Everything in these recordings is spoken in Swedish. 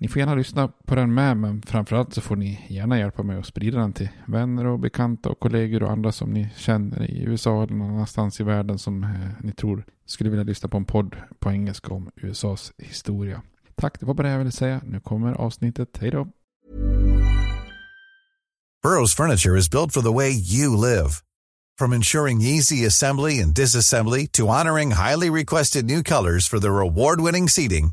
Ni får gärna lyssna på den med, men framförallt så får ni gärna hjälpa mig att sprida den till vänner och bekanta och kollegor och andra som ni känner i USA eller någon annanstans i världen som eh, ni tror skulle vilja lyssna på en podd på engelska om USAs historia. Tack, det var bara det jag ville säga. Nu kommer avsnittet. Hej då! Burrows furniture is built for the way you live. From ensuring easy assembly and disassembly to honoring highly requested new colors for their award-winning seating,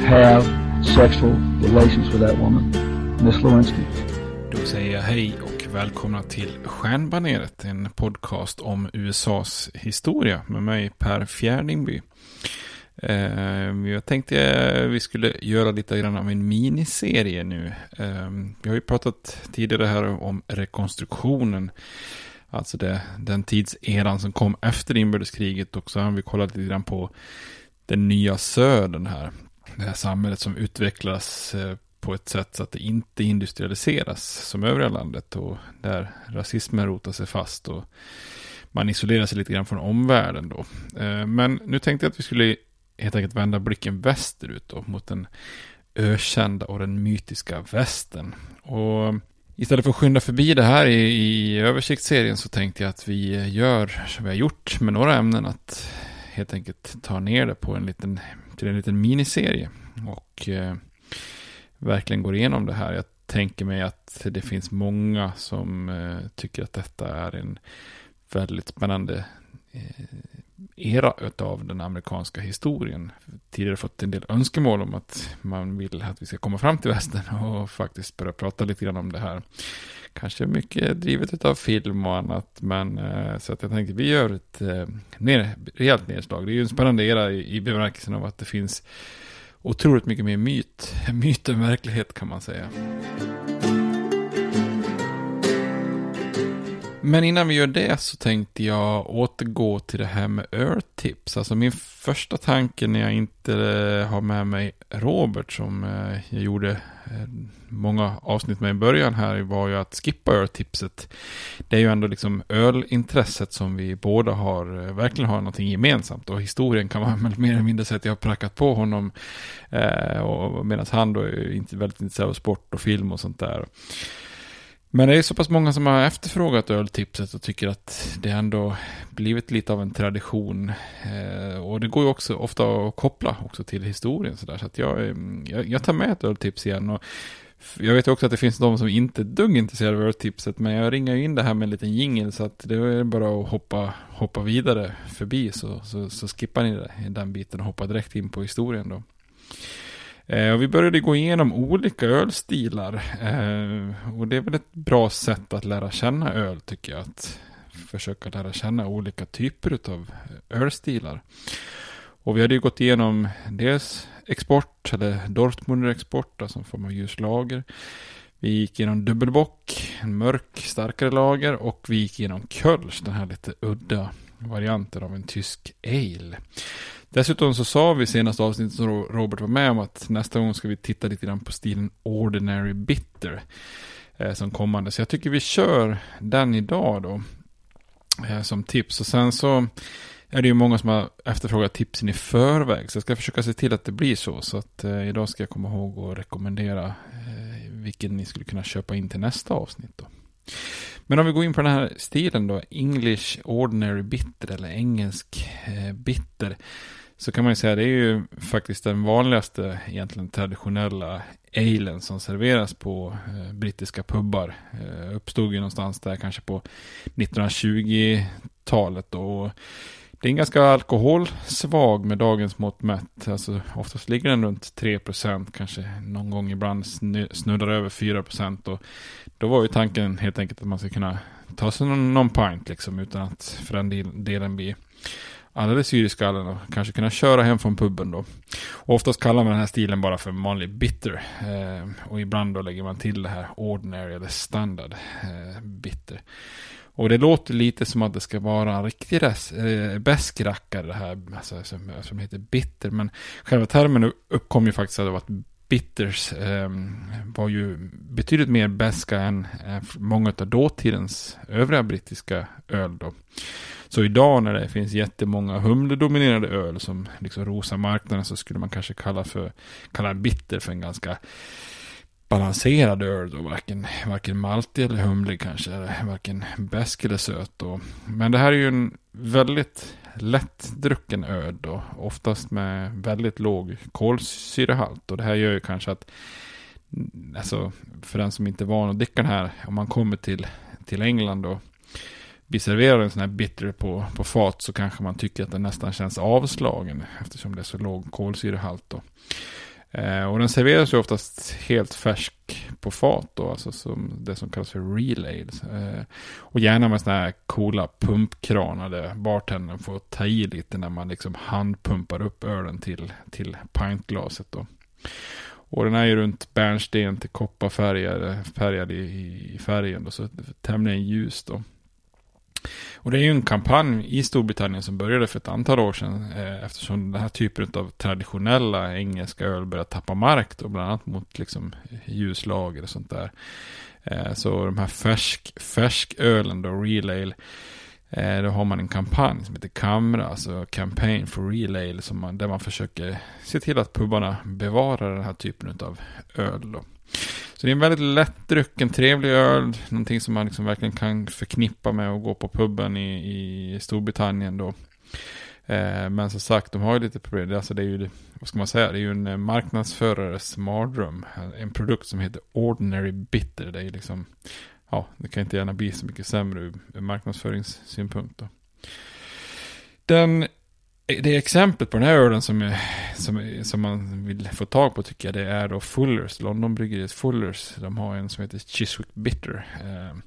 have sexual relations with that woman, Miss Lewinsky. Då säger jag hej och välkomna till Stjärnbaneret, en podcast om USAs historia med mig Per Fjärdingby. Eh, jag tänkte vi skulle göra lite grann av en miniserie nu. Eh, vi har ju pratat tidigare här om rekonstruktionen, alltså det, den tidseran som kom efter inbördeskriget och så har vi kollat lite grann på den nya södern här. Det här samhället som utvecklas eh, på ett sätt så att det inte industrialiseras som övriga landet och där rasismen rotar sig fast och man isolerar sig lite grann från omvärlden då. Eh, men nu tänkte jag att vi skulle helt enkelt vända blicken västerut då mot den ökända och den mytiska västern. Och istället för att skynda förbi det här i, i översiktsserien så tänkte jag att vi gör som vi har gjort med några ämnen att helt enkelt ta ner det på en liten, till en liten miniserie. Och eh, verkligen går igenom det här. Jag tänker mig att det finns många som eh, tycker att detta är en väldigt spännande eh, era av den amerikanska historien. Tidigare fått en del önskemål om att man vill att vi ska komma fram till västern och faktiskt börja prata lite grann om det här. Kanske mycket drivet av film och annat, men eh, så att jag tänkte vi gör ett eh, ner, rejält nedslag. Det är ju en spännande era i, i bemärkelsen av att det finns otroligt mycket mer myt, myt än verklighet kan man säga. Men innan vi gör det så tänkte jag återgå till det här med öltips. Alltså min första tanke när jag inte har med mig Robert som eh, jag gjorde eh, många avsnitt med i början här var ju att skippa öltipset. Det är ju ändå liksom ölintresset som vi båda har, eh, verkligen har någonting gemensamt. Och historien kan man mer eller mindre säga att jag har prackat på honom. Medan han då är väldigt intresserad av sport och film och sånt där. Men det är så pass många som har efterfrågat öltipset och tycker att det ändå blivit lite av en tradition. Eh, och det går ju också ofta att koppla också till historien sådär. Så att jag, mm, jag, jag, tar med ett öltips igen. Och jag vet också att det finns de som inte är dugg intresserade av öltipset. Men jag ringar ju in det här med en liten jingel så att det är bara att hoppa, hoppa vidare förbi så, så, så skippar ni den biten och hoppar direkt in på historien då. Eh, och vi började gå igenom olika ölstilar. Eh, och det är väl ett bra sätt att lära känna öl tycker jag. Att försöka lära känna olika typer av eh, ölstilar. Och vi hade ju gått igenom dels export, eller Dortmunder export, alltså en form av ljuslager. Vi gick igenom dubbelbock, en mörk, starkare lager och vi gick igenom Kölsch, den här lite udda varianten av en tysk ale. Dessutom så sa vi senaste avsnittet som Robert var med om att nästa gång ska vi titta lite grann på stilen Ordinary Bitter. Eh, som kommande. Så jag tycker vi kör den idag då. Eh, som tips. Och sen så är det ju många som har efterfrågat tipsen i förväg. Så jag ska försöka se till att det blir så. Så att eh, idag ska jag komma ihåg och rekommendera eh, vilken ni skulle kunna köpa in till nästa avsnitt då. Men om vi går in på den här stilen då, English Ordinary Bitter eller engelsk eh, bitter. Så kan man ju säga det är ju faktiskt den vanligaste egentligen traditionella alen som serveras på eh, brittiska pubbar. Eh, uppstod ju någonstans där kanske på 1920-talet då. Det är en ganska alkoholsvag med dagens mått mätt. Alltså oftast ligger den runt 3%, kanske någon gång ibland snuddar över 4%. Och då var ju tanken helt enkelt att man ska kunna ta sig någon, någon pint liksom utan att för den delen bli alldeles de i och kanske kunna köra hem från puben då. Och oftast kallar man den här stilen bara för vanlig bitter. Eh, och ibland då lägger man till det här ordinary eller standard eh, bitter. Och det låter lite som att det ska vara en riktig res, eh, bäsk rackare det här, alltså, som, som heter bitter. Men själva termen uppkom ju faktiskt av att bitters eh, var ju betydligt mer bäska än eh, många av dåtidens övriga brittiska öl då. Så idag när det finns jättemånga humledominerade öl som liksom rosar marknaden så skulle man kanske kalla för kalla bitter för en ganska balanserad öl då, varken, varken maltig eller humlig kanske, varken bäsk eller söt då. Men det här är ju en väldigt lättdrucken öl då, oftast med väldigt låg kolsyrehalt. Och det här gör ju kanske att Alltså för den som inte är van att dricka den här, om man kommer till, till England då vi serverar en sån här bitter på, på fat så kanske man tycker att den nästan känns avslagen eftersom det är så låg kolsyrehalt då. Eh, och den serveras ju oftast helt färsk på fat då, alltså som det som kallas för relay. Eh, och gärna med sådana här coola pumpkranar där bartendern får ta i lite när man liksom handpumpar upp ölen till, till pintglaset då. Och den är ju runt bärnsten till kopparfärgad färgad i, i färgen då, så tämligen ljus då. Och det är ju en kampanj i Storbritannien som började för ett antal år sedan eh, eftersom den här typen av traditionella engelska öl börjar tappa mark då, bland annat mot liksom ljuslager och sånt där. Eh, så de här färsk, färskölen då, Real Ale, eh, då har man en kampanj som heter Kamra, alltså Campaign for Real Ale, som man, där man försöker se till att pubbarna bevarar den här typen av öl då. Så det är en väldigt lättdrucken, trevlig öl. Någonting som man liksom verkligen kan förknippa med att gå på puben i, i Storbritannien då. Eh, men som sagt, de har ju lite problem. Alltså det är ju, vad ska man säga, det är ju en eh, marknadsförares mardröm. En produkt som heter Ordinary Bitter. Det är ju liksom, ja, det kan inte gärna bli så mycket sämre ur, ur marknadsföringssynpunkt då. Den Eh, det exemplet på den här ölen som, som, som man vill få tag på tycker jag det är då Fullers, Londonbryggeriet Fullers. De har en som heter Chiswick Bitter. Eh,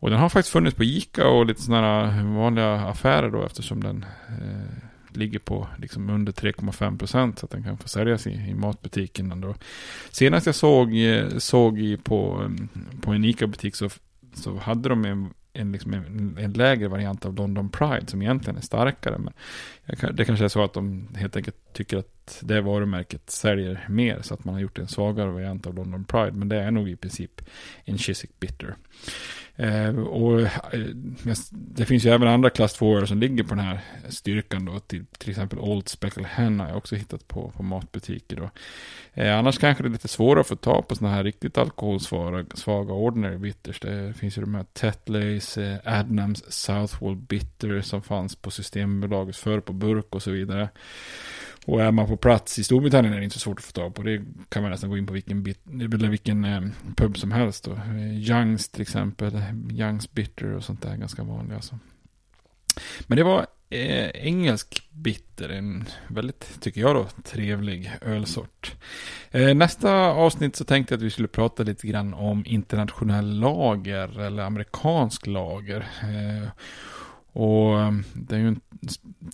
och den har faktiskt funnits på Ica och lite sådana vanliga affärer då eftersom den eh, ligger på liksom under 3,5 procent så att den kan få säljas i, i matbutiken. Ändå. Senast jag såg, eh, såg i på, mm, på en Ica-butik så, så hade de en en, liksom en, en, lägre variant av London Pride som egentligen är starkare. Men det kanske är så att de helt enkelt tycker att det varumärket säljer mer så att man har gjort en svagare variant av London Pride. Men det är nog i princip en Chiswick Bitter. Eh, och eh, det finns ju även andra klass 2 som ligger på den här styrkan då. Till, till exempel Old Speckle Hen har jag också hittat på, på matbutiker då. Eh, annars kanske det är lite svårare att få tag på sådana här riktigt alkoholsvaga ordinary bitters. Det finns ju de här Tetleys, eh, Adnams, Southwall Bitter som fanns på Systembolaget förr på burk och så vidare. Och är man på plats i Storbritannien är det inte så svårt att få tag på. Det kan man nästan gå in på vilken, bit, eller vilken eh, pub som helst. Då. Eh, Youngs till exempel, Youngs Bitter och sånt där är ganska vanliga. Alltså. Men det var eh, engelsk bitter, en väldigt, tycker jag då, trevlig ölsort. Eh, nästa avsnitt så tänkte jag att vi skulle prata lite grann om internationell lager eller amerikansk lager. Eh, och ehm, det är ju en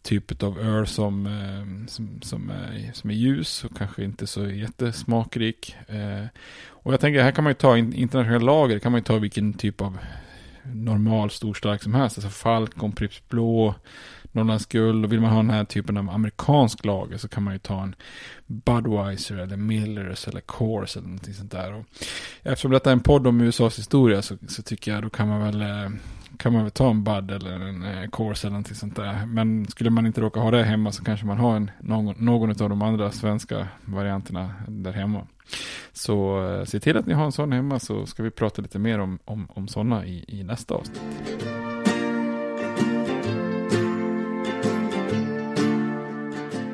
typ av öl som, ehm, som, som, är, som är ljus och kanske inte så jättesmakrik. Eh, och jag tänker, här kan man ju ta internationella lager, kan man ju ta vilken typ av normal storstark som helst. Alltså Falcon, Pripps Blå, Norrlands Guld. Och vill man ha den här typen av amerikansk lager så kan man ju ta en Budweiser eller Millers eller Coors eller någonting sånt där. Och eftersom detta är en podd om USAs historia så, så tycker jag då kan man väl eh, kan man väl ta en Bud eller en eh, Course eller någonting sånt där. Men skulle man inte råka ha det hemma så kanske man har en, någon, någon av de andra svenska varianterna där hemma. Så eh, se till att ni har en sån hemma så ska vi prata lite mer om, om, om sådana i, i nästa avsnitt.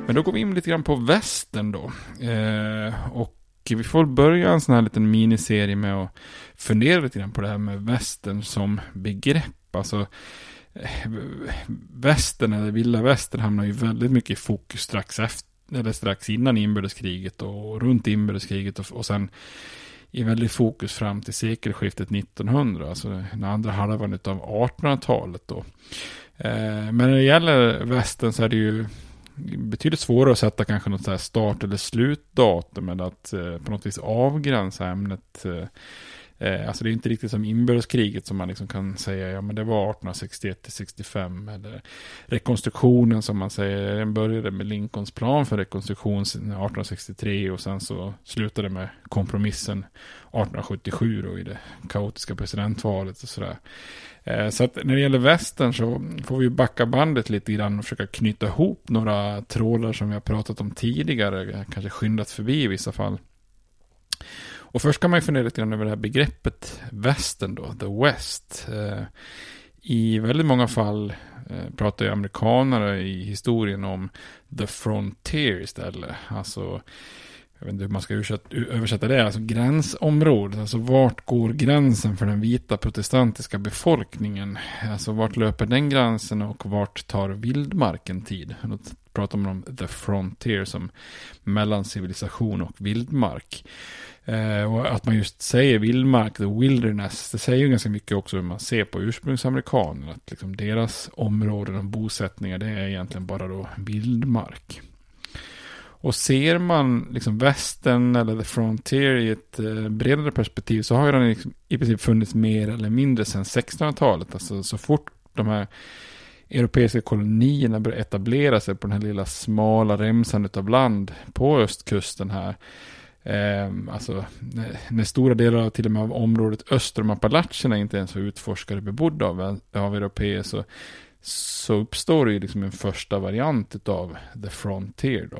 Men då går vi in lite grann på västen då. Eh, och vi får börja en sån här liten miniserie med att fundera lite grann på det här med västern som begrepp. Alltså eh, västern eller vilda västern hamnar ju väldigt mycket i fokus strax efter eller strax innan inbördeskriget och runt inbördeskriget och, och sen i väldigt fokus fram till sekelskiftet 1900, alltså den andra halvan av 1800-talet då. Eh, men när det gäller västern så är det ju betydligt svårare att sätta kanske något så här start eller slutdatum eller att eh, på något vis avgränsa ämnet. Eh, eh alltså det är inte riktigt som inbördeskriget som man liksom kan säga, ja men det var 1861-65 eller rekonstruktionen som man säger, den började med Lincolns plan för rekonstruktion 1863 och sen så slutade med kompromissen 1877 då i det kaotiska presidentvalet och sådär. Eh, så att när det gäller västern så får vi backa bandet lite grann och försöka knyta ihop några trådar som vi har pratat om tidigare, kanske skyndat förbi i vissa fall. Och först kan man ju fundera lite grann över det här begreppet västern då, the west. Eh, I väldigt många fall eh, pratar ju amerikanare i historien om the frontier istället. Alltså jag vet inte hur man ska översätta det, alltså gränsområdet, alltså vart går gränsen för den vita protestantiska befolkningen? Alltså vart löper den gränsen och vart tar vildmarken tid? Då pratar man om the frontier som mellan civilisation och vildmark. Eh, och att man just säger vildmark, the wilderness, det säger ju ganska mycket också hur man ser på ursprungsamerikanerna. Att liksom deras områden och bosättningar, det är egentligen bara då vildmark. Och ser man liksom västern eller the frontier i ett eh, bredare perspektiv så har den liksom i princip funnits mer eller mindre sedan 1600-talet. Alltså så fort de här europeiska kolonierna började etablera sig på den här lilla smala remsan av land på östkusten här. Eh, alltså när, när, stora delar av till och med av området öster om Appalacherna inte ens var utforskade och bebodda av, av europeer så, så uppstår det ju liksom en första variant av the frontier då.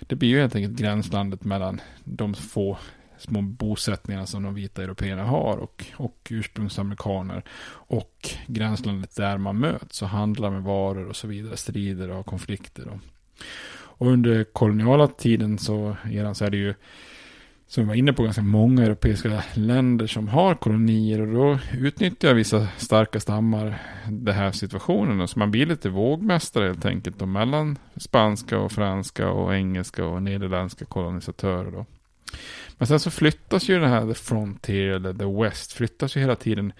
Det blir ju helt enkelt gränslandet mellan de få små bosättningarna som de vita européerna har och, och ursprungsamerikaner och gränslandet där man möts och handlar med varor och så vidare, strider och konflikter. Och, och under koloniala tiden så, så är det ju som vi var inne på, ganska många europeiska länder som har kolonier och då utnyttjar vissa starka stammar den här situationen. Så man blir lite vågmästare helt enkelt då, mellan spanska och franska och engelska och nederländska kolonisatörer. Då. Men sen så flyttas ju den här the frontier eller the west flyttas ju hela tiden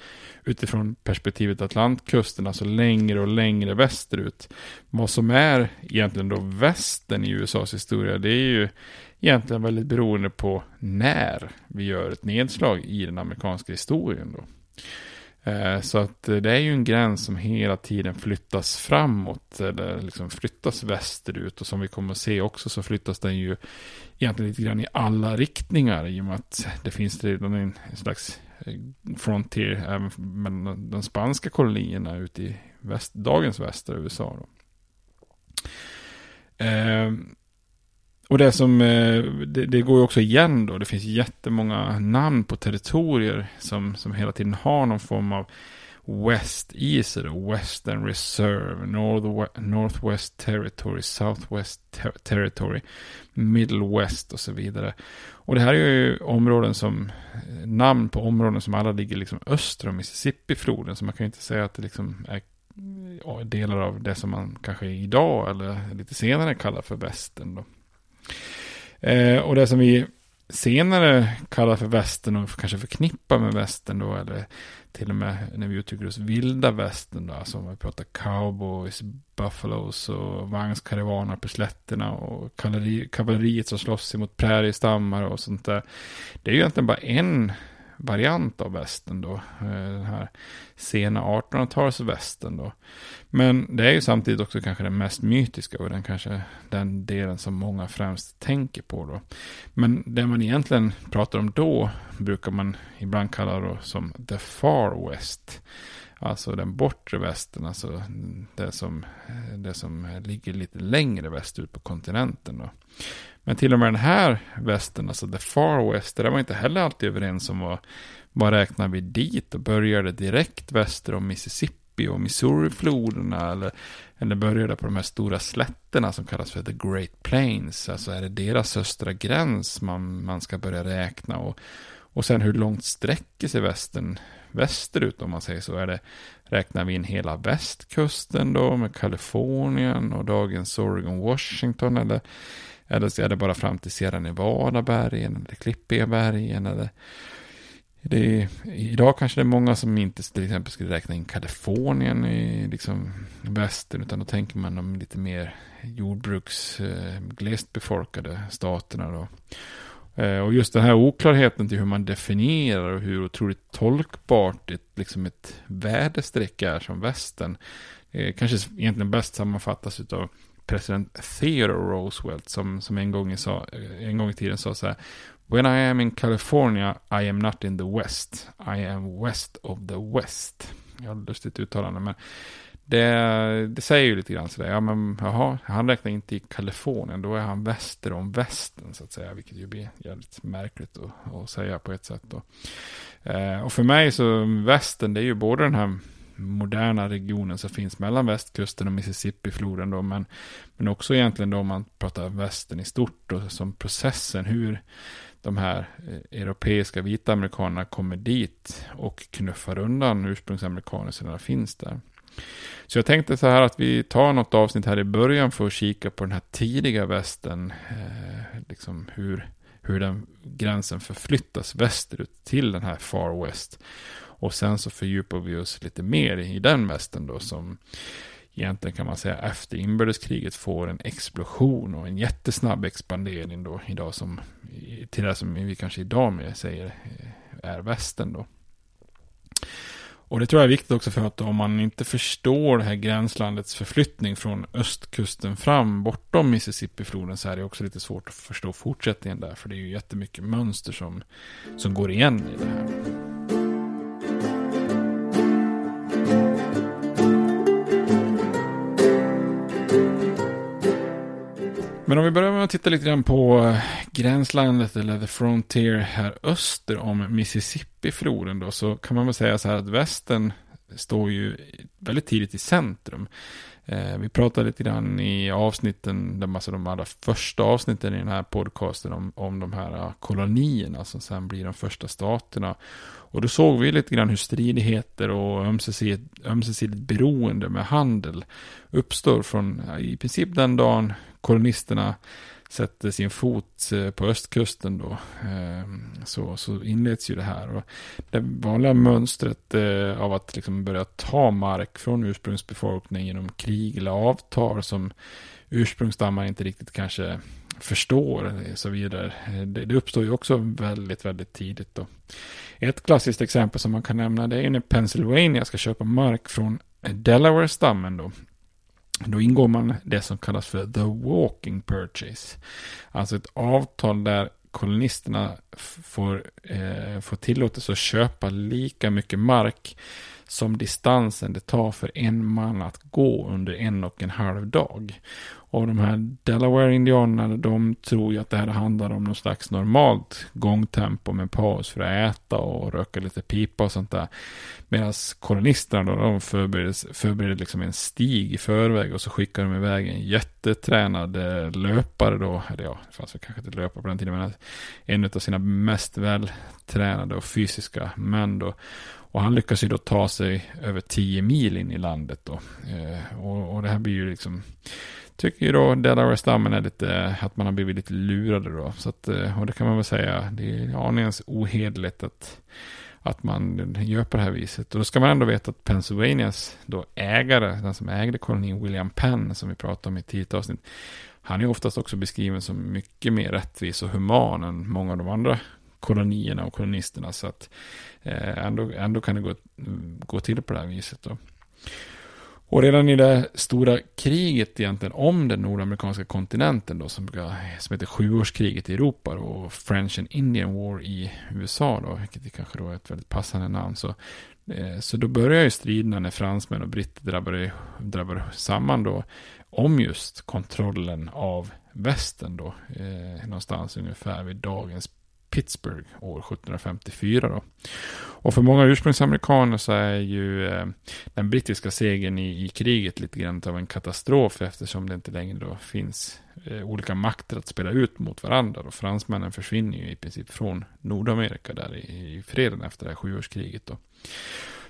utifrån perspektivet Atlantkusten, alltså längre och längre västerut. Vad som är egentligen då västern i USAs historia, det är ju egentligen väldigt beroende på när vi gör ett nedslag i den amerikanska historien. Då. Eh, så att det är ju en gräns som hela tiden flyttas framåt, eller liksom flyttas västerut. Och som vi kommer att se också så flyttas den ju egentligen lite grann i alla riktningar. I och med att det finns redan en slags eh, frontier även mellan de spanska kolonierna ute i väst, dagens västra USA. Då. Eh, och det som, eh, det, det, går ju också igen då, det finns jättemånga namn på territorier som, som hela tiden har någon form av West East, Western Reserve, North, Northwest Territory, Southwest ter Territory, Middle West och så vidare. Och det här är ju områden som, eh, namn på områden som alla ligger liksom öster om Mississippi-floden, så man kan ju inte säga att det liksom är delar av det som man kanske idag eller lite senare kallar för västen Då. Eh, och det som vi senare kallar för västern och kanske förknippar med västern då, eller till och med när vi uttrycker oss vilda västern då, alltså om vi pratar cowboys, buffalos och vagnskaravaner på slätterna och kavalleriet som slåss emot präriestammar och sånt där. Det är ju egentligen bara en variant av västen då. Eh, den här sena 1800-talsvästen då. Men det är ju samtidigt också kanske den mest mytiska och den kanske den delen som många främst tänker på då. Men det man egentligen pratar om då brukar man ibland kalla då som the far west. Alltså den bortre västern, alltså det som, det som ligger lite längre västerut på kontinenten. Då. Men till och med den här västern, alltså the far west, där var inte heller alltid överens om vad, vad räknar vi dit och började direkt väster om Mississippi och Missouri-floderna eller, eller började på de här stora slätterna som kallas för the Great Plains, alltså är det deras östra gräns man, man ska börja räkna och, och sen hur långt sträcker sig västern västerut om man säger så? Är det, räknar vi in hela västkusten då med Kalifornien och dagens Oregon, Washington eller eller så är det bara fram till Sierra Nevada-bergen eller Klippiga-bergen eller det är, idag kanske det är många som inte till exempel skulle räkna in Kalifornien i liksom västern, utan då tänker man de lite mer jordbruks, eh, glest befolkade staterna då. Eh, och just den här oklarheten till hur man definierar och hur otroligt tolkbart ett, liksom ett väderstreck är som västern. Eh, kanske egentligen bäst sammanfattas av president Theodore Roosevelt som, som en, gång sa, eh, en gång i tiden sa så här. When I am in California I am not in the West. I am west of the West. Jag har lustigt uttalande men det, det säger ju lite grann sådär. Ja men jaha, han räknar inte i Kalifornien. Då är han väster om västen så att säga. Vilket ju blir jävligt märkligt att, att säga på ett sätt. Då. Eh, och för mig så västen, det är ju både den här moderna regionen som finns mellan västkusten och Mississippifloden då, men, men också egentligen då om man pratar västern i stort då, som processen, hur de här eh, europeiska vita amerikanerna kommer dit och knuffar undan ursprungsamerikaner som redan finns där. Så jag tänkte så här att vi tar något avsnitt här i början för att kika på den här tidiga västen, eh, liksom hur, hur den gränsen förflyttas västerut till den här far west. Och sen så fördjupar vi oss lite mer i den västen då som egentligen kan man säga efter inbördeskriget får en explosion och en jättesnabb expandering då idag som till det som vi kanske idag med säger eh, är västen då. Och det tror jag är viktigt också för att om man inte förstår det här gränslandets förflyttning från östkusten fram bortom Mississippifloden så är det också lite svårt att förstå fortsättningen där. För det är ju jättemycket mönster som, som går igen i det här. Men om vi börjar med att titta lite grann på eh, gränslandet eller the frontier här öster om Mississippi-floden då så kan man väl säga så här att västern står ju väldigt tidigt i centrum. Eh, vi pratade lite grann i avsnitten, alltså de allra första avsnitten i den här podcasten om, om de här eh, kolonierna som sen blir de första staterna. Och då såg vi lite grann hur stridigheter och ömsesidigt, ömsesidigt beroende med handel uppstår från eh, i princip den dagen kolonisterna sätter sin fot eh, på östkusten då, ehm, så, så inleds ju det här. Och det vanliga mönstret eh, av att liksom börja ta mark från ursprungsbefolkningen genom krig eller avtal som ursprungsstammar inte riktigt kanske förstår och så vidare. Det, det uppstår ju också väldigt, väldigt tidigt då. Ett klassiskt exempel som man kan nämna det är när Pennsylvania ska köpa mark från Delaware-stammen då. Då ingår man det som kallas för the walking purchase. Alltså ett avtal där kolonisterna får, eh, får tillåtelse att köpa lika mycket mark som distansen det tar för en man att gå under en och en halv dag. Och de här Delaware-indianerna, de tror ju att det här handlar om någon slags normalt gångtempo med paus för att äta och röka lite pipa och sånt där. Medan kolonisterna då, de förbereder, förbereder liksom en stig i förväg och så skickar de iväg en jättetränad eh, löpare då, eller ja, det fanns väl kanske inte löpare på den tiden, men en av sina mest vältränade och fysiska män då. Och han lyckas ju då ta sig över 10 mil in i landet då. Eh, och, och, det här blir ju liksom, tycker ju då Delaware-stammen är lite, att man har blivit lite lurade då. Så att, eh, och det kan man väl säga, det är aningens ohederligt att, att man gör på det här viset. Och då ska man ändå veta att Pennsylvanias då ägare, den som ägde kolonin, William Penn, som vi pratade om i ett tidigt avsnitt, han är oftast också beskriven som mycket mer rättvis och human än många av de andra kolonierna och kolonisterna. Så att eh, ändå, ändå kan det gå, gå till på det här viset. Då. Och redan i det stora kriget egentligen om den nordamerikanska kontinenten då som, som heter sjuårskriget i Europa då, och French and Indian War i USA då, vilket är kanske då är ett väldigt passande namn. Så, eh, så då börjar ju striderna när fransmän och britter drabbar, drabbar samman då om just kontrollen av västern då, eh, någonstans ungefär vid dagens Pittsburgh år 1754. Då. Och för många ursprungsamerikaner så är ju eh, den brittiska segern i, i, kriget lite grann av en katastrof eftersom det inte längre då finns eh, olika makter att spela ut mot varandra. Och fransmännen försvinner ju i princip från Nordamerika där i, i freden efter det här sjuårskriget. Då.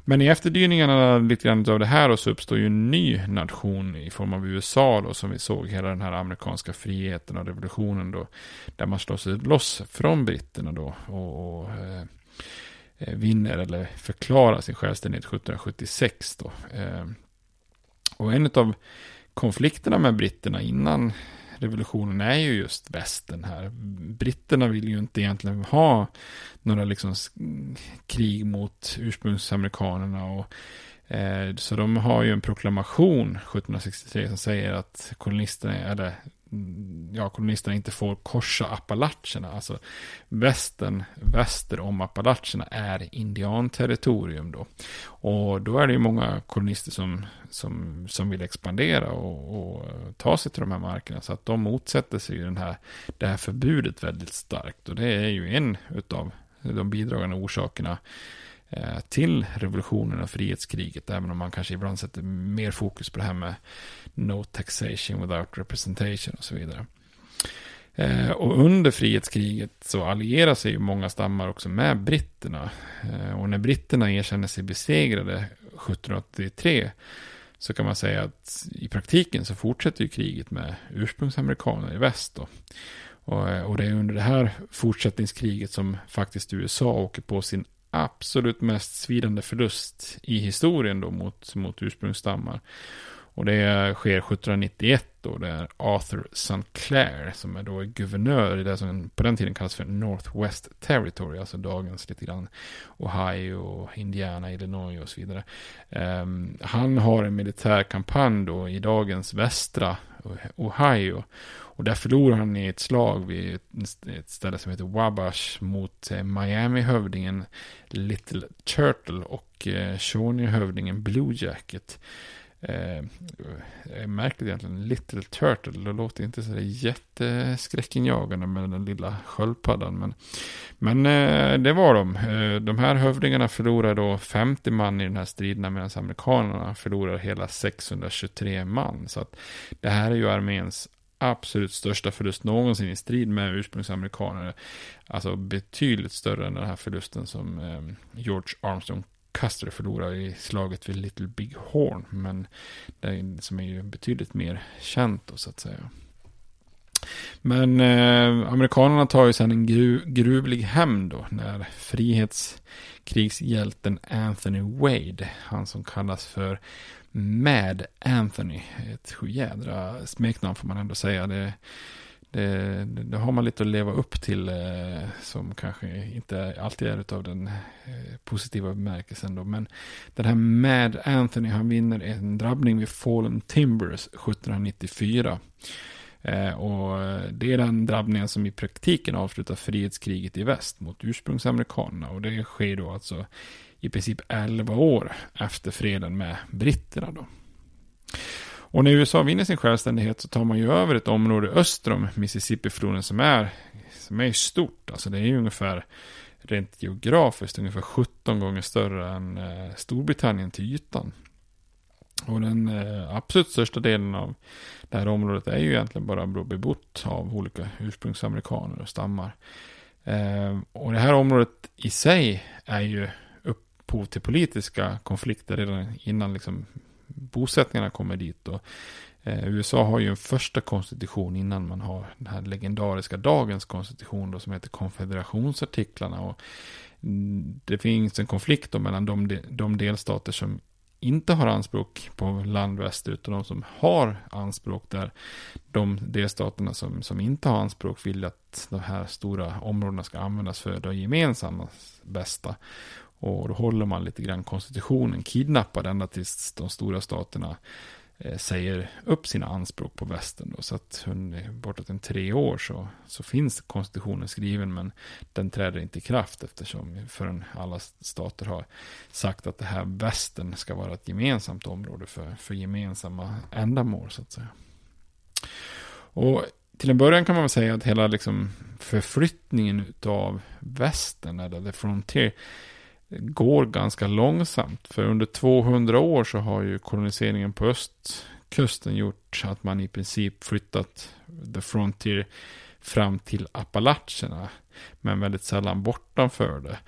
Men i efterdyningarna lite grann av det här så uppstår ju en ny nation i form av USA då, som vi såg hela den här amerikanska friheten och revolutionen då, där man slår sig loss från britterna då och, och eh, eh vinner eller förklarar sin självständighet 1776 då. Eh, och en av konflikterna med britterna innan revolutionen är ju just västern här. Britterna vill ju inte egentligen ha några liksom krig mot ursprungsamerikanerna. Och, eh, så de har ju en proklamation 1763 som säger att kolonisterna, eller Mm, ja, kolonisterna inte får korsa Appalacherna. Alltså västern, väster om Appalacherna är indianterritorium då. Och då är det ju många kolonister som, som, som vill expandera och, och ta sig till de här markerna. Så att de motsätter sig ju den här, det här förbudet väldigt starkt. Och det är ju en av de bidragande orsakerna Eh, till revolutionen och frihetskriget. Även om man kanske ibland sätter mer fokus på det här med no taxation without representation och så vidare. Eh, och under frihetskriget så allierar sig ju många stammar också med britterna. Eh, och när britterna erkänner sig besegrade 1783 så kan man säga att i praktiken så fortsätter ju kriget med ursprungsamerikaner i väst. Då. Och, eh, och det är under det här fortsättningskriget som faktiskt USA åker på sin absolut mest svidande förlust i historien då mot, mot ursprungsstammar. Och det sker 1791 då, det är Arthur St. Clair som är då guvernör i det som på den tiden kallas för Northwest Territory, alltså dagens lite grann Ohio, Indiana, Illinois och så vidare. Um, han har en militär kampanj då i dagens västra Ohio. Och där förlorar han i ett slag vid ett ställe som heter Wabash mot eh, Miami-hövdingen Little Turtle och eh, Shawnee-hövdingen Blue Jacket. Eh, eh, märkligt egentligen, Little Turtle, det låter inte så jätteskräckinjagande med den lilla sköldpaddan. Men, men eh, det var de. Eh, de här hövdingarna förlorade då 50 man i den här striden medan amerikanerna förlorar hela 623 man. Så att det här är ju arméns absolut största förlust någonsin i strid med ursprungsamerikaner. Alltså betydligt större än den här förlusten som eh, George Armstrong Custer förlorade i slaget vid Little Big Horn. Men det som är ju betydligt mer känt då så att säga. Men eh, amerikanerna tar ju sedan en gru, gruvlig hämnd då när frihetskrigshjälten Anthony Wade, han som kallas för Mad Anthony, ett sjujädra smeknamn får man ändå säga. Det, det, det, har man lite att leva upp till eh, som kanske inte alltid är av den eh, positiva bemärkelsen då. Men den här Mad Anthony, han vinner en drabbning vid Fallen Timbers 1794. Eh, och eh, det är den drabbningen som i praktiken avslutar frihetskriget i väst mot ursprungsamerikanerna. Och det sker då alltså i princip 11 år efter freden med britterna då. Och när USA vinner sin självständighet så tar man ju över ett område öster om Mississippifloden som är, som är stort. Alltså det är ju ungefär, rent geografiskt, ungefär 17 gånger större än eh, Storbritannien till ytan. Och den eh, absolut största delen av det här området är ju egentligen bara bebott av olika ursprungsamerikaner och stammar. Eh, och det här området i sig är ju upphov till politiska konflikter redan innan liksom bosättningarna kommer dit. Och, eh, USA har ju en första konstitution innan man har den här legendariska dagens konstitution då, som heter konfederationsartiklarna. Och mm, det finns en konflikt då mellan de, de delstater som inte har anspråk på land västerut och de som har anspråk där de delstaterna som, som inte har anspråk vill att de här stora områdena ska användas för det gemensamma bästa. Och då håller man lite grann konstitutionen kidnappad ända tills de stora staterna Eh, säger upp sina anspråk på västern. Då. Så att bortåt en tre år så, så finns konstitutionen skriven men den träder inte i kraft eftersom förrän alla stater har sagt att det här västern ska vara ett gemensamt område för, för gemensamma ändamål så att säga. Och till en början kan man väl säga att hela liksom förflyttningen av västern, eller the frontier, går ganska långsamt. För under 200 år så har ju koloniseringen på östkusten gjort att man i princip flyttat the frontier fram till Appalacherna. Men väldigt sällan bortanför det.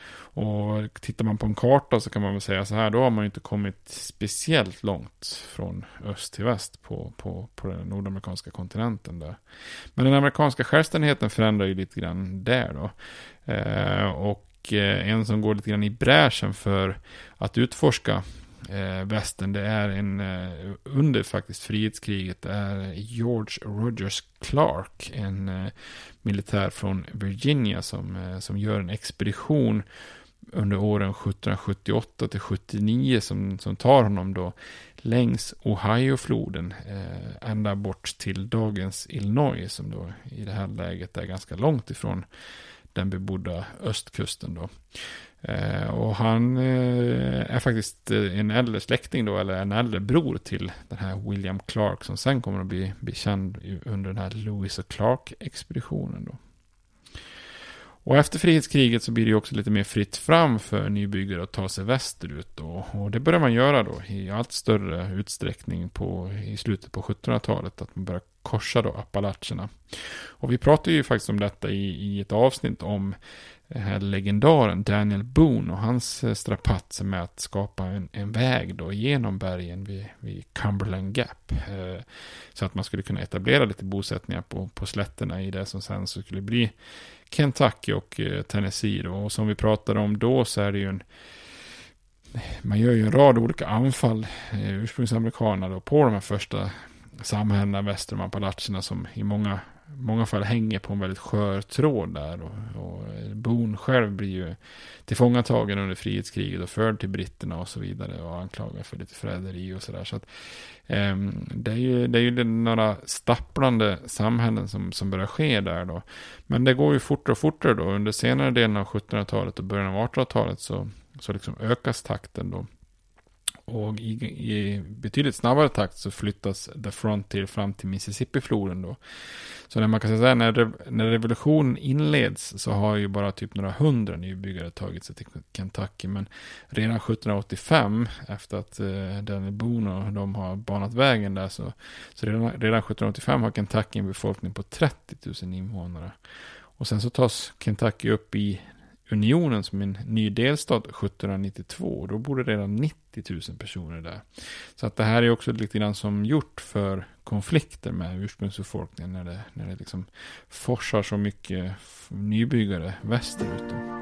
Och tittar man på en karta så kan man väl säga så här, då har man ju inte kommit speciellt långt från öst till väst på, på, på den nordamerikanska kontinenten där. Men den amerikanska självständigheten förändrar ju lite grann där då. Eh, och och eh, en som går lite grann i bräschen för att utforska eh, västern, det är en, eh, under faktiskt frihetskriget, det är George Rogers Clark, en militär från Virginia som, som gör en expedition under åren 1778 till 79 som, som tar honom då längs Ohiofloden eh, ända bort till dagens Illinois som då i det här läget är ganska långt ifrån den bebodda östkusten då. Eh, och han eh, är faktiskt eh, en äldre släkting då, eller en äldre bror till den här William Clark som sen kommer att bli, bli känd under den här Lewis och Clark-expeditionen då. Och efter frihetskriget så blir det ju också lite mer fritt fram för nybyggare att ta sig västerut. Då. Och det börjar man göra då i allt större utsträckning på, i slutet på 1700-talet. Att man börjar korsa då Appalacherna. Och vi pratade ju faktiskt om detta i, i ett avsnitt om den här legendaren Daniel Boone och hans strapats strapatser med att skapa en, en väg då genom bergen vid, vid Cumberland Gap. Eh, så att man skulle kunna etablera lite bosättningar på, på slätterna i det som sen så skulle bli Kentucky och eh, Tennessee då. Och som vi pratade om då så är det ju en man gör ju en rad olika anfall, eh, ursprungsamerikaner då, på de här första samhällena väster om Appalacherna som i många, många fall hänger på en väldigt skör tråd där. Och, och Bon själv blir ju tillfångatagen under frihetskriget och förd till britterna och så vidare och anklagad för lite förräderi och sådär. Så att eh, det är ju, det är ju några stapplande samhällen som, som börjar ske där då. Men det går ju fortare och fortare då. Under senare delen av 1700-talet och början av 1800-talet så, så liksom ökas takten då. Och i, i, betydligt snabbare takt så flyttas The Frontier fram till Mississippi-floden då. Så när man kan säga när, när revolutionen inleds så har ju bara typ några hundra nybyggare tagit sig till Kentucky. Men redan 1785, efter att eh, Danny Boone och de har banat vägen där, så, så redan, redan 1785 har Kentucky en befolkning på 30 000 invånare. Och sen så tas Kentucky upp i unionen som en ny delstat 1792. Och då bor det redan 90 000 personer där. Så att det här är också lite grann som gjort för konflikter med ursprungsbefolkningen när det, när det liksom forsar så mycket nybyggare västerut.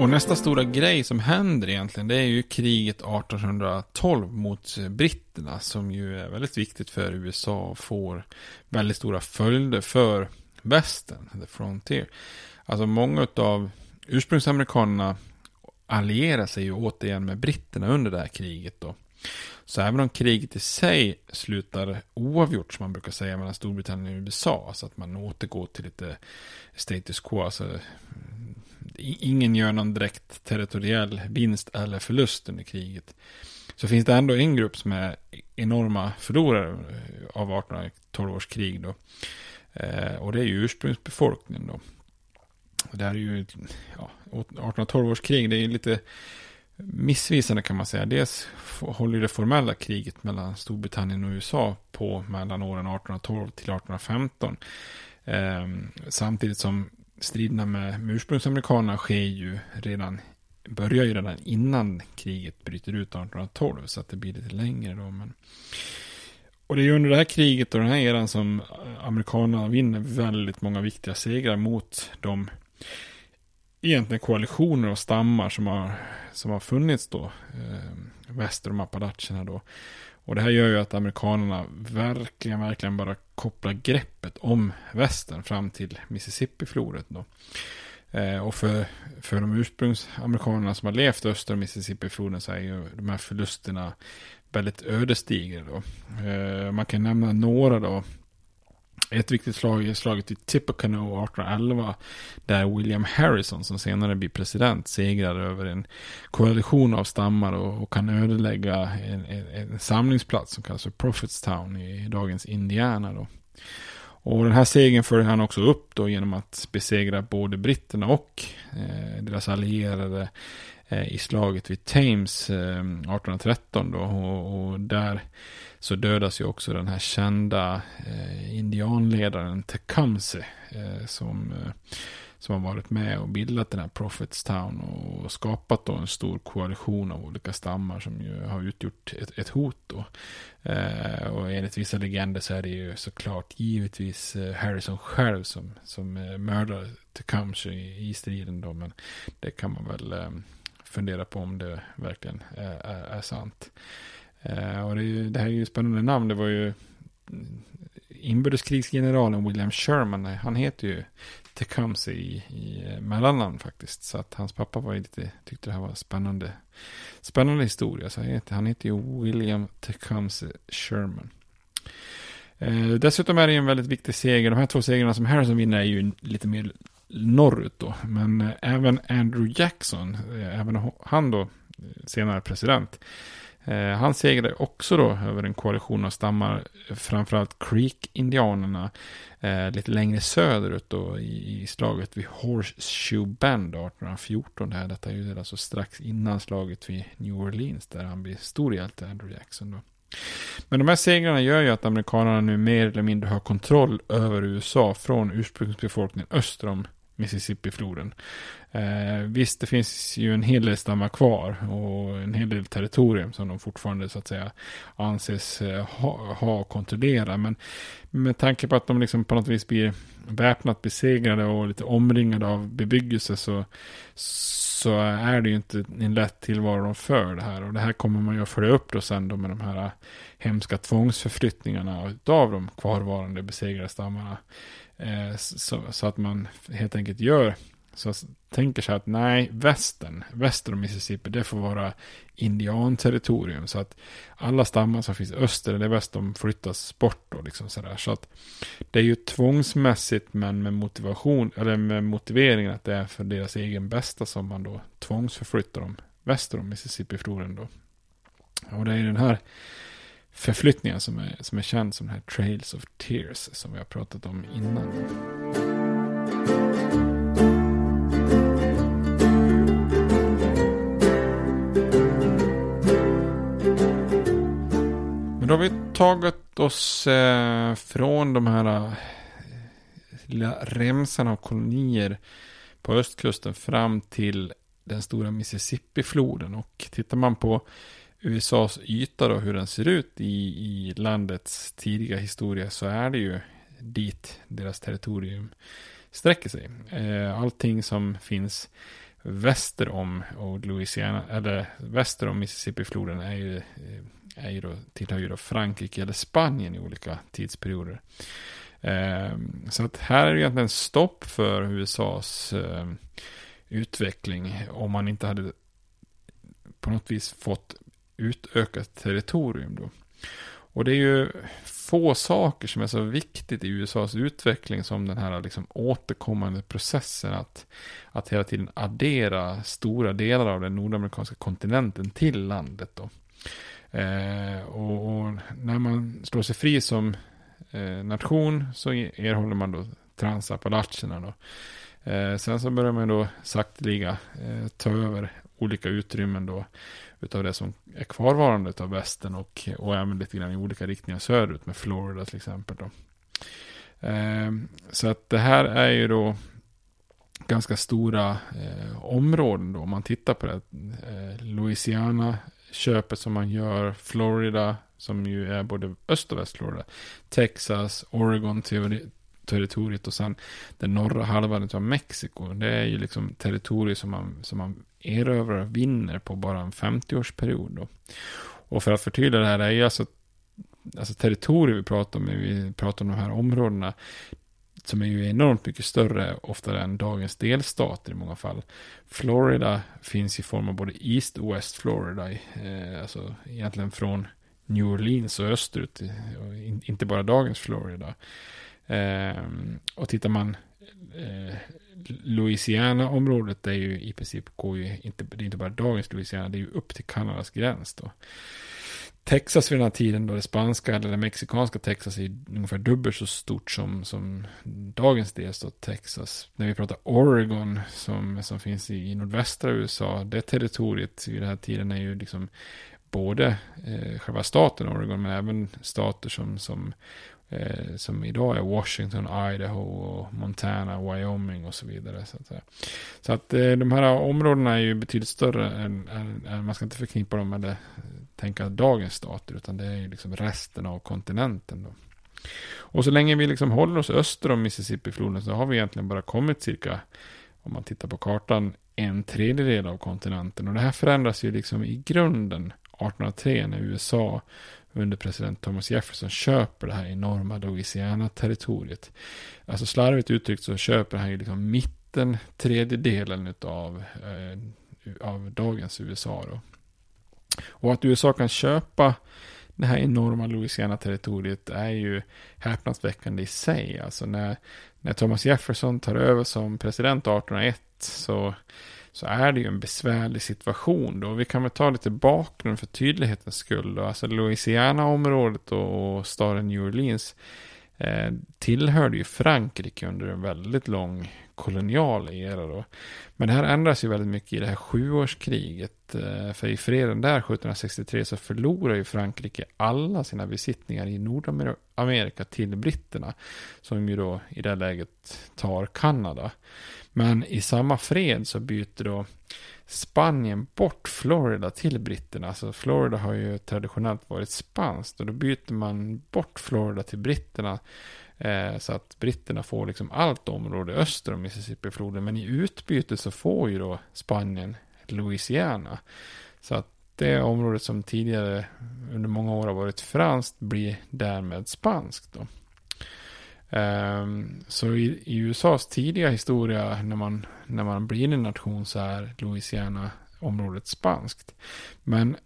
Och nästa stora grej som händer egentligen, det är ju kriget 1812 mot britterna, som ju är väldigt viktigt för USA och får väldigt stora följder för västern, the frontier. Alltså många av ursprungsamerikanerna allierar sig ju återigen med britterna under det här kriget då. Så även om kriget i sig slutar oavgjort, som man brukar säga, mellan Storbritannien och USA, så att man återgår till lite status quo, alltså ingen gör någon direkt territoriell vinst eller förlust under kriget. Så finns det ändå en grupp som är enorma förlorare eh, av 1812 års krig då. Eh, och det är ju ursprungsbefolkningen då. Och det här är ju, ja, 1812 års krig, det är ju lite missvisande kan man säga. Dels håller det formella kriget mellan Storbritannien och USA på mellan åren 1812 till 1815. Eh, samtidigt som striderna med, med ursprungsamerikanerna sker ju redan, börjar ju redan innan kriget bryter ut 1812, så att det blir lite längre då. Men... Och det är ju under det här kriget och den här eran som amerikanerna vinner väldigt många viktiga segrar mot de egentligen koalitioner och stammar som har, som har funnits då, eh, väster om Appalacherna då. Och det här gör ju att amerikanerna verkligen, verkligen bara kopplar greppet om västern fram till Mississippifloden. då. Eh, och för, för de ursprungsamerikanerna som har levt öster om Mississippifloden så är ju de här förlusterna väldigt ödesdigra då. Eh, man kan nämna några då. Ett viktigt slag är slaget i Tippecanoe 1811. Där William Harrison som senare blir president segrar över en koalition av stammar och, och kan ödelägga en, en, en, samlingsplats som kallas för Prophetstown i dagens Indiana. Då. Och den här segern följer han också upp då genom att besegra både britterna och eh, deras allierade Eh, i slaget vid Thames eh, 1813 då. Och, och där så dödas ju också den här kända eh, indianledaren Tecumseh som, som har varit med och bildat den här Prophets Town och skapat då en stor koalition av olika stammar som ju har utgjort ett, ett hot då. Och enligt vissa legender så är det ju såklart givetvis Harrison själv som, som mördar Tecumseh i, i striden då, men det kan man väl fundera på om det verkligen är, är, är sant. Eh, och det, ju, det, här är ju spännande namn. Det var ju inbördeskrigsgeneralen William Sherman. Han heter ju Tecumseh i, i eh, mellannamn faktiskt. Så att hans pappa var lite, tyckte det här var spännande. Spännande historia. Så han heter, han heter ju William Tecumseh Sherman. Eh, dessutom är det ju en väldigt viktig seger. De här två segrarna som Harrison vinner är ju lite mer norrut då. Men eh, även Andrew Jackson, eh, även han då eh, senare president, han segrade också då över en koalition av stammar, framförallt Creek-indianerna, lite längre söderut då i, slaget vid Horseshoe Bend 1814. Här, detta är ju alltså strax innan slaget vid New Orleans där han blir stor hjälte, Andrew Jackson då. Men de här segrarna gör ju att amerikanerna nu mer eller mindre har kontroll över USA från ursprungsbefolkningen öster om Mississippifloden. Eh, visst, det finns ju en hel del stammar kvar och en hel del territorium som de fortfarande så att säga anses eh, ha, ha och kontrollera. Men med tanke på att de liksom på något vis blir väpnat besegrade och lite omringade av bebyggelse så, så är det ju inte en lätt tillvaro de för det här. Och det här kommer man ju att följa upp då sen då med de här hemska tvångsförflyttningarna av de kvarvarande besegrade stammarna. Eh, så, så, att man helt enkelt gör så tänker sig att nej, västern, väster om Mississippi, det får vara indianterritorium. Så att alla stammar som finns öster eller väst, de flyttas bort då liksom sådär. Så att det är ju tvångsmässigt men med motivation, eller med motiveringen att det är för deras egen bästa som man då tvångsförflyttar dem väster om Mississippi-floden då. Och det är den här förflyttningen som är, som är känd som den här Trails of Tears som vi har pratat om innan. Men då har vi tagit oss eh, från de här eh, lilla remsarna av kolonier på östkusten fram till den stora Mississippi-floden. Och tittar man på USAs yta då, hur den ser ut i, i landets tidiga historia så är det ju dit deras territorium sträcker sig. Eh, allting som finns väster om och Louisiana, eller väster om Mississippifloden är ju eh, är ju då, tillhör ju då Frankrike eller Spanien i olika tidsperioder. Eh, så att här är det egentligen stopp för USAs utveckling om man inte hade på något vis fått utökat territorium då. Och det är ju få saker som är så viktigt i USAs utveckling som den här liksom återkommande processen att, att hela tiden addera stora delar av den nordamerikanska kontinenten till landet. Då. Eh, och, och, när man slår sig fri som eh, nation så erhåller man då transappalacherna. Då. Eh, sen så börjar man då sakteliga eh, ta över olika utrymmen då utav det som är kvarvarande av västern och, och även lite grann i olika riktningar söderut med Florida till exempel. Då. Eh, så att det här är ju då ganska stora eh, områden då. Om man tittar på det. Eh, Louisiana köpet som man gör, Florida, som ju är både öst och väst Florida, Texas, Oregon territoriet och sen den norra halvan av Mexiko. Det är ju liksom territorier som man, som man erövrar och vinner på bara en 50-årsperiod. Då. Och för att förtydliga det här, det är ju alltså, alltså territorier vi pratar om, vi pratar om de här områdena som är ju enormt mycket större oftare än dagens delstater i många fall. Florida finns i form av både East och West Florida, eh, alltså egentligen från New Orleans och österut, eh, och in, inte bara dagens Florida. Eh, och tittar man eh, Louisiana-området, det är ju i princip går ju inte, det är inte bara dagens Louisiana, det är ju upp till Kanadas gräns då. Texas vid den här tiden då det spanska eller det mexikanska Texas är ungefär dubbelt så stort som, som dagens delstat Texas. När vi pratar Oregon som, som finns i, i nordvästra USA, det territoriet vid den här tiden är ju liksom både eh, själva staten Oregon men även stater som, som eh, som idag är Washington, Idaho, och Montana, Wyoming och så vidare. Så att, så att eh, de här områdena är ju betydligt större än, än, än, man ska inte förknippa dem eller tänka dagens stater, utan det är ju liksom resten av kontinenten. Då. Och så länge vi liksom håller oss öster om Mississippi-floden så har vi egentligen bara kommit cirka, om man tittar på kartan, en tredjedel av kontinenten. Och det här förändras ju liksom i grunden 1803 när USA under president Thomas Jefferson köper det här enorma Louisiana-territoriet. Alltså slarvigt uttryckt så köper han ju liksom mitten tredjedelen av, eh, av dagens USA då. Och att USA kan köpa det här enorma Louisiana-territoriet är ju häpnadsväckande i sig. Alltså när, när Thomas Jefferson tar över som president 1801 så så är det ju en besvärlig situation då. Vi kan väl ta lite bakgrund för tydlighetens skull då. Alltså Louisiana-området och staden New Orleans eh, tillhörde ju Frankrike under en väldigt lång kolonial era då. Men det här ändras ju väldigt mycket i det här sjuårskriget. Eh, för i freden där 1763 så förlorar ju Frankrike alla sina besittningar i Nordamerika till britterna. Som ju då i det läget tar Kanada. Men i samma fred så byter då Spanien bort Florida till britterna. Alltså Florida har ju traditionellt varit spanskt och då byter man bort Florida till britterna Eh, så att britterna får liksom allt område öster om Mississippifloden. Men i utbyte så får ju då Spanien Louisiana. Så att det området som tidigare under många år har varit franskt blir därmed spanskt. Då. Um, så i, i, USAs tidiga historia när man, när man blir en nation så är Louisiana-området spanskt. Men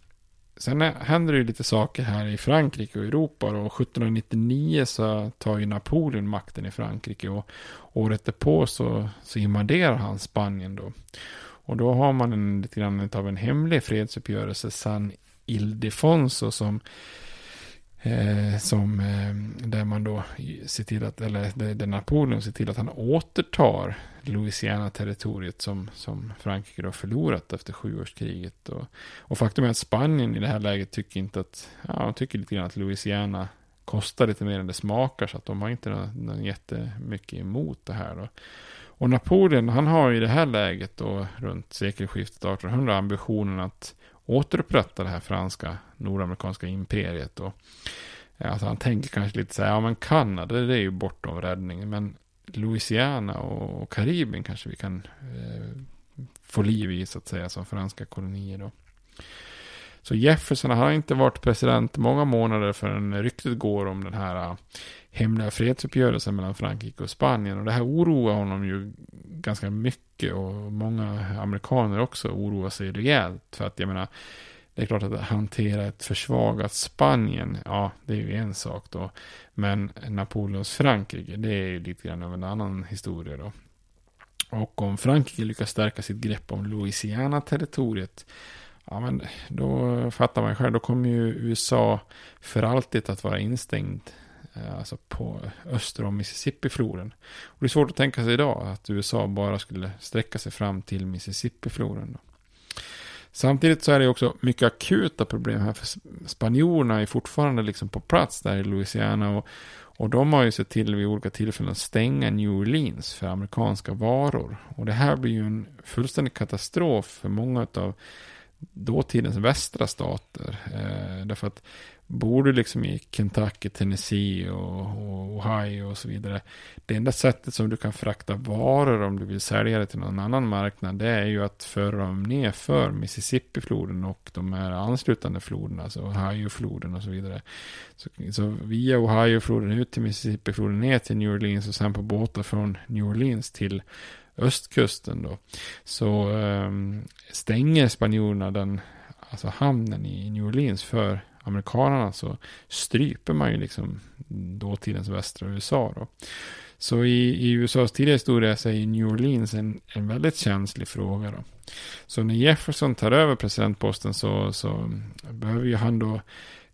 sen händer det ju lite saker här i Frankrike och Europa. Och 1799 så tar ju Napoleon makten i Frankrike. Och året därpå så, så invaderar han Spanien då. Och då har man en, lite grann av en hemlig fredsuppgörelse, San Ildefonso, som Eh, som, eh, där man då ser till att, eller där Napoleon ser till att han återtar Louisiana-territoriet som, som Frankrike då förlorat efter sjuårskriget. Och, och faktum är att Spanien i det här läget tycker inte att, ja, de tycker lite grann att Louisiana kostar lite mer än det smakar, så att de har inte någon, någon jättemycket emot det här då. Och Napoleon, han har i det här läget då runt sekelskiftet 1800 ambitionen att återupprätta det här franska nordamerikanska imperiet. Och, eh, alltså han tänker kanske lite så här, ja men Kanada det är ju bortom räddning, men Louisiana och Karibien kanske vi kan eh, få liv i så att säga som franska kolonier då. Så Jefferson har inte varit president många månader förrän ryktet går om den här eh, hemliga fredsuppgörelsen mellan Frankrike och Spanien. Och det här oroar honom ju ganska mycket och många amerikaner också oroar sig rejält. För att jag menar, det är klart att hantera ett försvagat Spanien, ja det är ju en sak då. Men Napoleons Frankrike, det är ju lite grann av en annan historia då. Och om Frankrike lyckas stärka sitt grepp om Louisiana-territoriet Ja, men då fattar man själv. Då kommer ju USA för alltid att vara instängd. Eh, alltså på öster om Mississippifloden. Och det är svårt att tänka sig idag att USA bara skulle sträcka sig fram till Mississippi-floden. Samtidigt så är det också mycket akuta problem här. För spanjorerna är fortfarande liksom på plats där i Louisiana. Och, och de har ju sett till vid olika tillfällen att stänga New Orleans för amerikanska varor. Och det här blir ju en fullständig katastrof för många av dåtidens västra stater. Eh, därför att bor du liksom i Kentucky, Tennessee och, och, Ohio och så vidare. Det enda sättet som du kan frakta varor om du vill sälja det till någon annan marknad. Det är ju att föra dem ner för Mississippi-floden och de här anslutande floderna. Alltså Ohio-floden och så vidare. Så, så via Ohio-floden ut till Mississippi-floden ner till New Orleans och sen på båtar från New Orleans till östkusten då. Så um, stänger spanjorerna den, alltså hamnen i New Orleans för amerikanerna så stryper man ju liksom dåtidens västra USA då. Så i, i USAs tidiga historia så är New Orleans en, en väldigt känslig fråga då. Så när Jefferson tar över presidentposten så, så behöver ju han då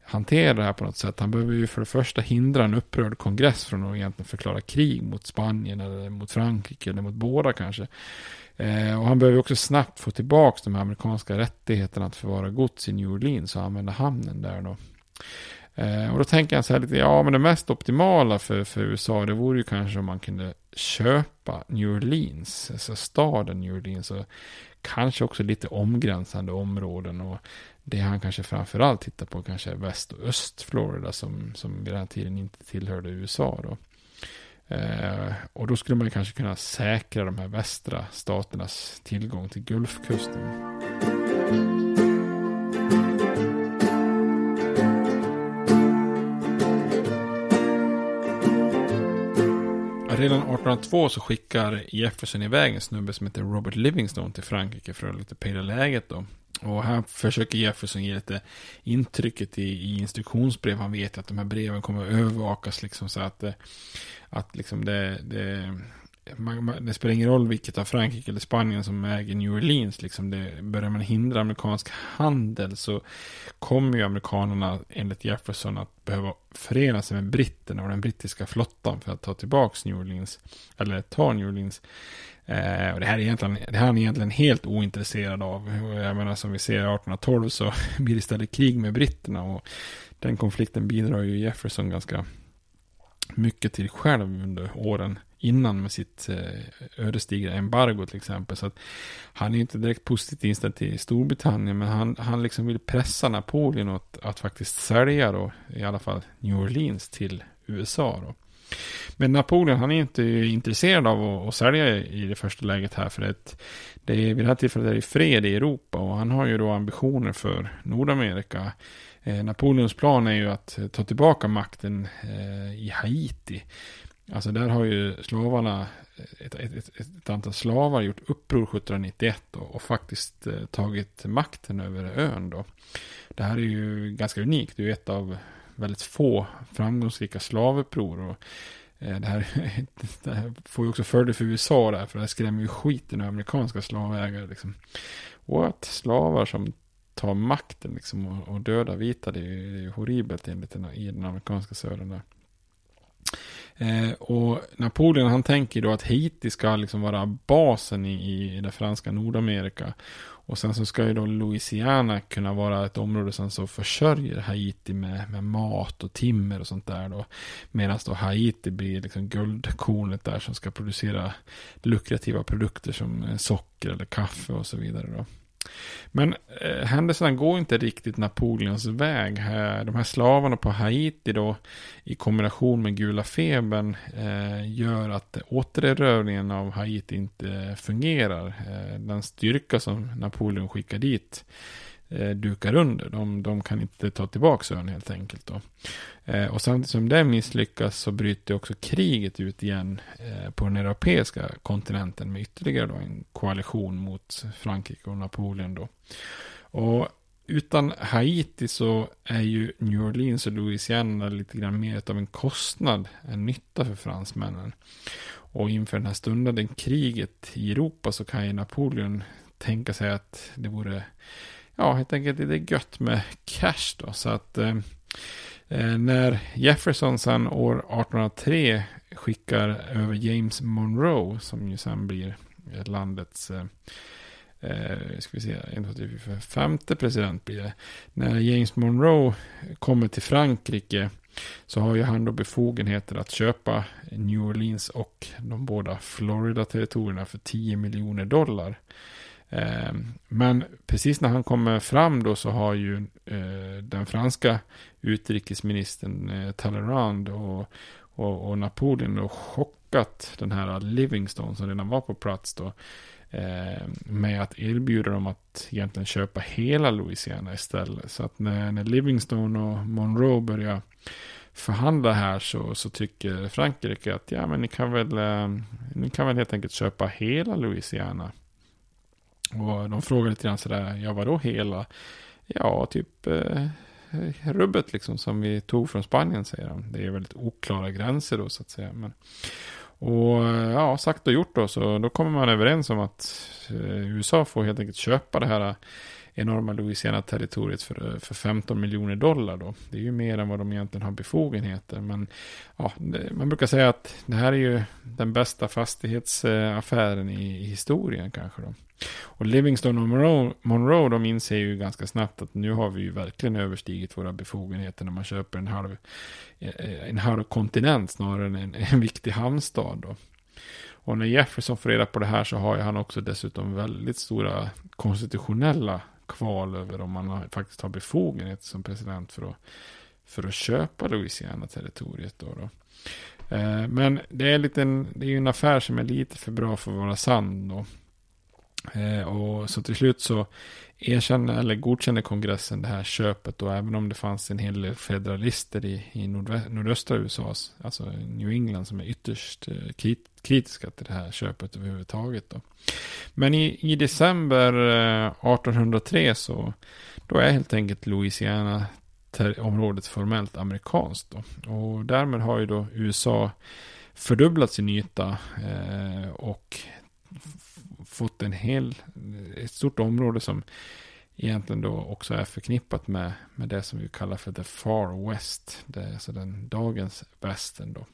hantera det här på något sätt. Han behöver ju för det första hindra en upprörd kongress från att egentligen förklara krig mot Spanien eller mot Frankrike eller mot båda kanske. Eh, och han behöver också snabbt få tillbaka de amerikanska rättigheterna att förvara gods i New Orleans och använda hamnen där då. Eh, och då tänker jag så här lite, ja men det mest optimala för, för USA det vore ju kanske om man kunde köpa New Orleans, alltså staden New Orleans och kanske också lite omgränsande områden och det han kanske framförallt tittar på kanske är väst och öst-Florida som, som vid den här tiden inte tillhörde USA. Då. Eh, och då skulle man kanske kunna säkra de här västra staternas tillgång till Gulfkusten. Redan 1802 så skickar Jefferson iväg en snubbe som heter Robert Livingstone till Frankrike för att lite pejla läget då. Och här försöker Jefferson ge lite intrycket i, i instruktionsbrev. Han vet att de här breven kommer att övervakas liksom så att, eh, att liksom det, det, man, det spelar ingen roll vilket av Frankrike eller Spanien som äger New Orleans. Liksom det, börjar man hindra amerikansk handel så kommer ju amerikanerna enligt Jefferson att behöva förena sig med britterna och den brittiska flottan för att ta tillbaka New Orleans. Eller ta New Orleans. Eh, och det här, är egentligen, det här är han egentligen helt ointresserad av. Jag menar som vi ser 1812 så blir det istället krig med britterna. Och den konflikten bidrar ju Jefferson ganska mycket till själv under åren innan med sitt eh, ödesdigra embargo till exempel. Så att han är inte direkt positivt inställd till Storbritannien, men han, han liksom vill pressa Napoleon att, att faktiskt sälja då, i alla fall New Orleans till USA då. Men Napoleon han är inte intresserad av att, att sälja i det första läget här. För att det är, vid det här tillfället är det fred i Europa och han har ju då ambitioner för Nordamerika. Eh, Napoleons plan är ju att ta tillbaka makten eh, i Haiti. Alltså där har ju slavarna, eh, ett, ett, ett, ett antal slavar gjort uppror 1791 och, och faktiskt eh, tagit makten över ön då. Det här är ju ganska unikt, det är ju ett av väldigt få framgångsrika slavuppror. Och, eh, det, här, det här får ju också följder för USA där, för det här skrämmer ju skiten ur amerikanska slavägare. Liksom. Och att slavar som tar makten liksom, och, och dödar vita, det är ju, det är ju horribelt enligt den, i den amerikanska södern där. Eh, och Napoleon han tänker då att Haiti ska liksom vara basen i, i det franska Nordamerika. Och sen så ska ju då Louisiana kunna vara ett område som så försörjer Haiti med, med mat och timmer och sånt där då. Medan då Haiti blir liksom guldkornet där som ska producera lukrativa produkter som socker eller kaffe och så vidare då. Men eh, händelserna går inte riktigt Napoleons väg. Här. De här slavarna på Haiti då i kombination med gula febern eh, gör att återerövringen av Haiti inte fungerar. Eh, den styrka som Napoleon skickar dit eh, dukar under. De, de kan inte ta tillbaka ön helt enkelt. Då. Eh, och samtidigt som det misslyckas så bryter också kriget ut igen eh, på den europeiska kontinenten med ytterligare då en koalition mot Frankrike och Napoleon. Då. Och utan Haiti så är ju New Orleans och Louisiana lite grann mer av en kostnad än nytta för fransmännen. Och inför den här stundande kriget i Europa så kan ju Napoleon tänka sig att det vore ja, helt enkelt lite gött med cash då. Så att eh, eh när Jefferson sen år 1803 skickar över James Monroe, som ju sen blir landets eh, eh, ska vi se, en, två, tre, femte president blir det. När James Monroe kommer till Frankrike så har ju han då befogenheter att köpa New Orleans och de båda Florida-territorierna för 10 miljoner dollar. Ehm, men precis när han kommer fram då så har ju eh, den franska utrikesministern eh, Talleyrand och, och, och Napoleon då chockat den här Livingstone som redan var på plats då. Ehm, med att erbjuda dem att egentligen köpa hela Louisiana istället. Så att när, när Livingstone och Monroe börjar förhandla här så, så tycker Frankrike att ja men ni kan väl, ehm, ni kan väl helt enkelt köpa hela Louisiana. Och de frågar lite grann sådär, ja vadå hela? Ja, typ eh, rubbet liksom som vi tog från Spanien säger de. Det är väldigt oklara gränser då så att säga. Men, och eh, ja, sagt och gjort då, så då kommer man överens om att eh, USA får helt enkelt köpa det här enorma Louisiana-territoriet för, för 15 miljoner dollar då. Det är ju mer än vad de egentligen har befogenheter. Men ja, man brukar säga att det här är ju den bästa fastighetsaffären i, i historien kanske då. Och Livingstone och Monroe, Monroe de inser ju ganska snabbt att nu har vi ju verkligen överstigit våra befogenheter när man köper en halv, eh, en halv kontinent snarare än en, en viktig hamnstad då. Och när Jefferson får reda på det här så har ju han också dessutom väldigt stora konstitutionella kval över om man faktiskt har befogenhet som president för att, för att köpa Louisiana-territoriet. Då, då. Eh, men det är, liten, det är ju en affär som är lite för bra för att vara sann. Då. Eh, och så till slut så erkänner eller godkänner kongressen det här köpet och även om det fanns en hel del federalister i, i nordöstra USA, alltså New England som är ytterst eh, krit, kritiska till det här köpet överhuvudtaget. Då. Men i, i december eh, 1803 så då är helt enkelt Louisiana området formellt amerikanskt. Då. Och därmed har ju då USA fördubblat sin yta eh, och fått en hel, ett stort område som egentligen då också är förknippat med, med det som vi kallar för the far west. Det är alltså den dagens västern då.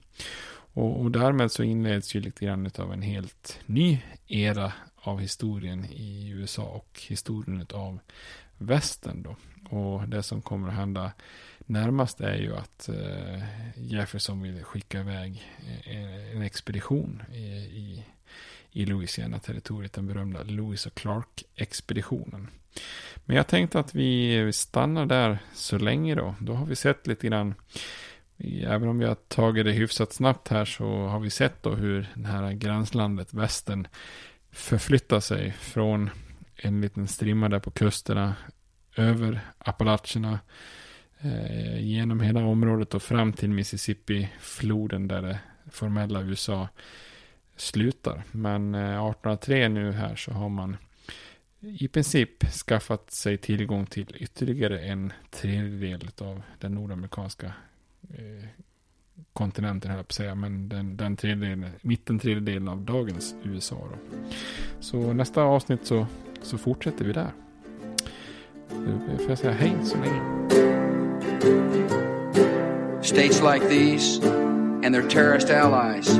Och, och därmed så inleds ju lite grann av en helt ny era av historien i USA och historien av västern då. Och det som kommer att hända närmast är ju att eh, Jefferson vill skicka iväg eh, en expedition i, i i Louisiana-territoriet, den berömda Lewis och Clark-expeditionen. Men jag tänkte att vi stannar där så länge då. Då har vi sett lite grann även om vi har tagit det hyfsat snabbt här så har vi sett då hur det här gränslandet västern förflyttar sig från en liten strimma där på kusterna över Appalacherna eh, genom hela området och fram till Mississippi-floden där det formella USA slutar. Men eh, 1803 nu här så har man i princip skaffat sig tillgång till ytterligare en tredjedel av den nordamerikanska eh, kontinenten, här på att säga, men den, den tredjedelen, mitten tredjedelen av dagens USA. Då. Så nästa avsnitt så, så fortsätter vi där. Nu får jag säga hej så länge. States like these and their terrorist allies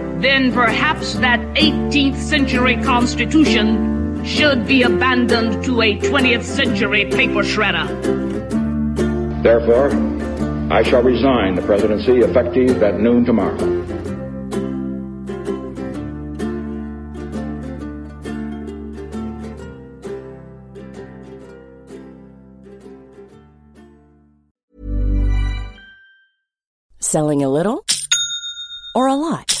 then perhaps that 18th century Constitution should be abandoned to a 20th century paper shredder. Therefore, I shall resign the presidency effective at noon tomorrow. Selling a little or a lot?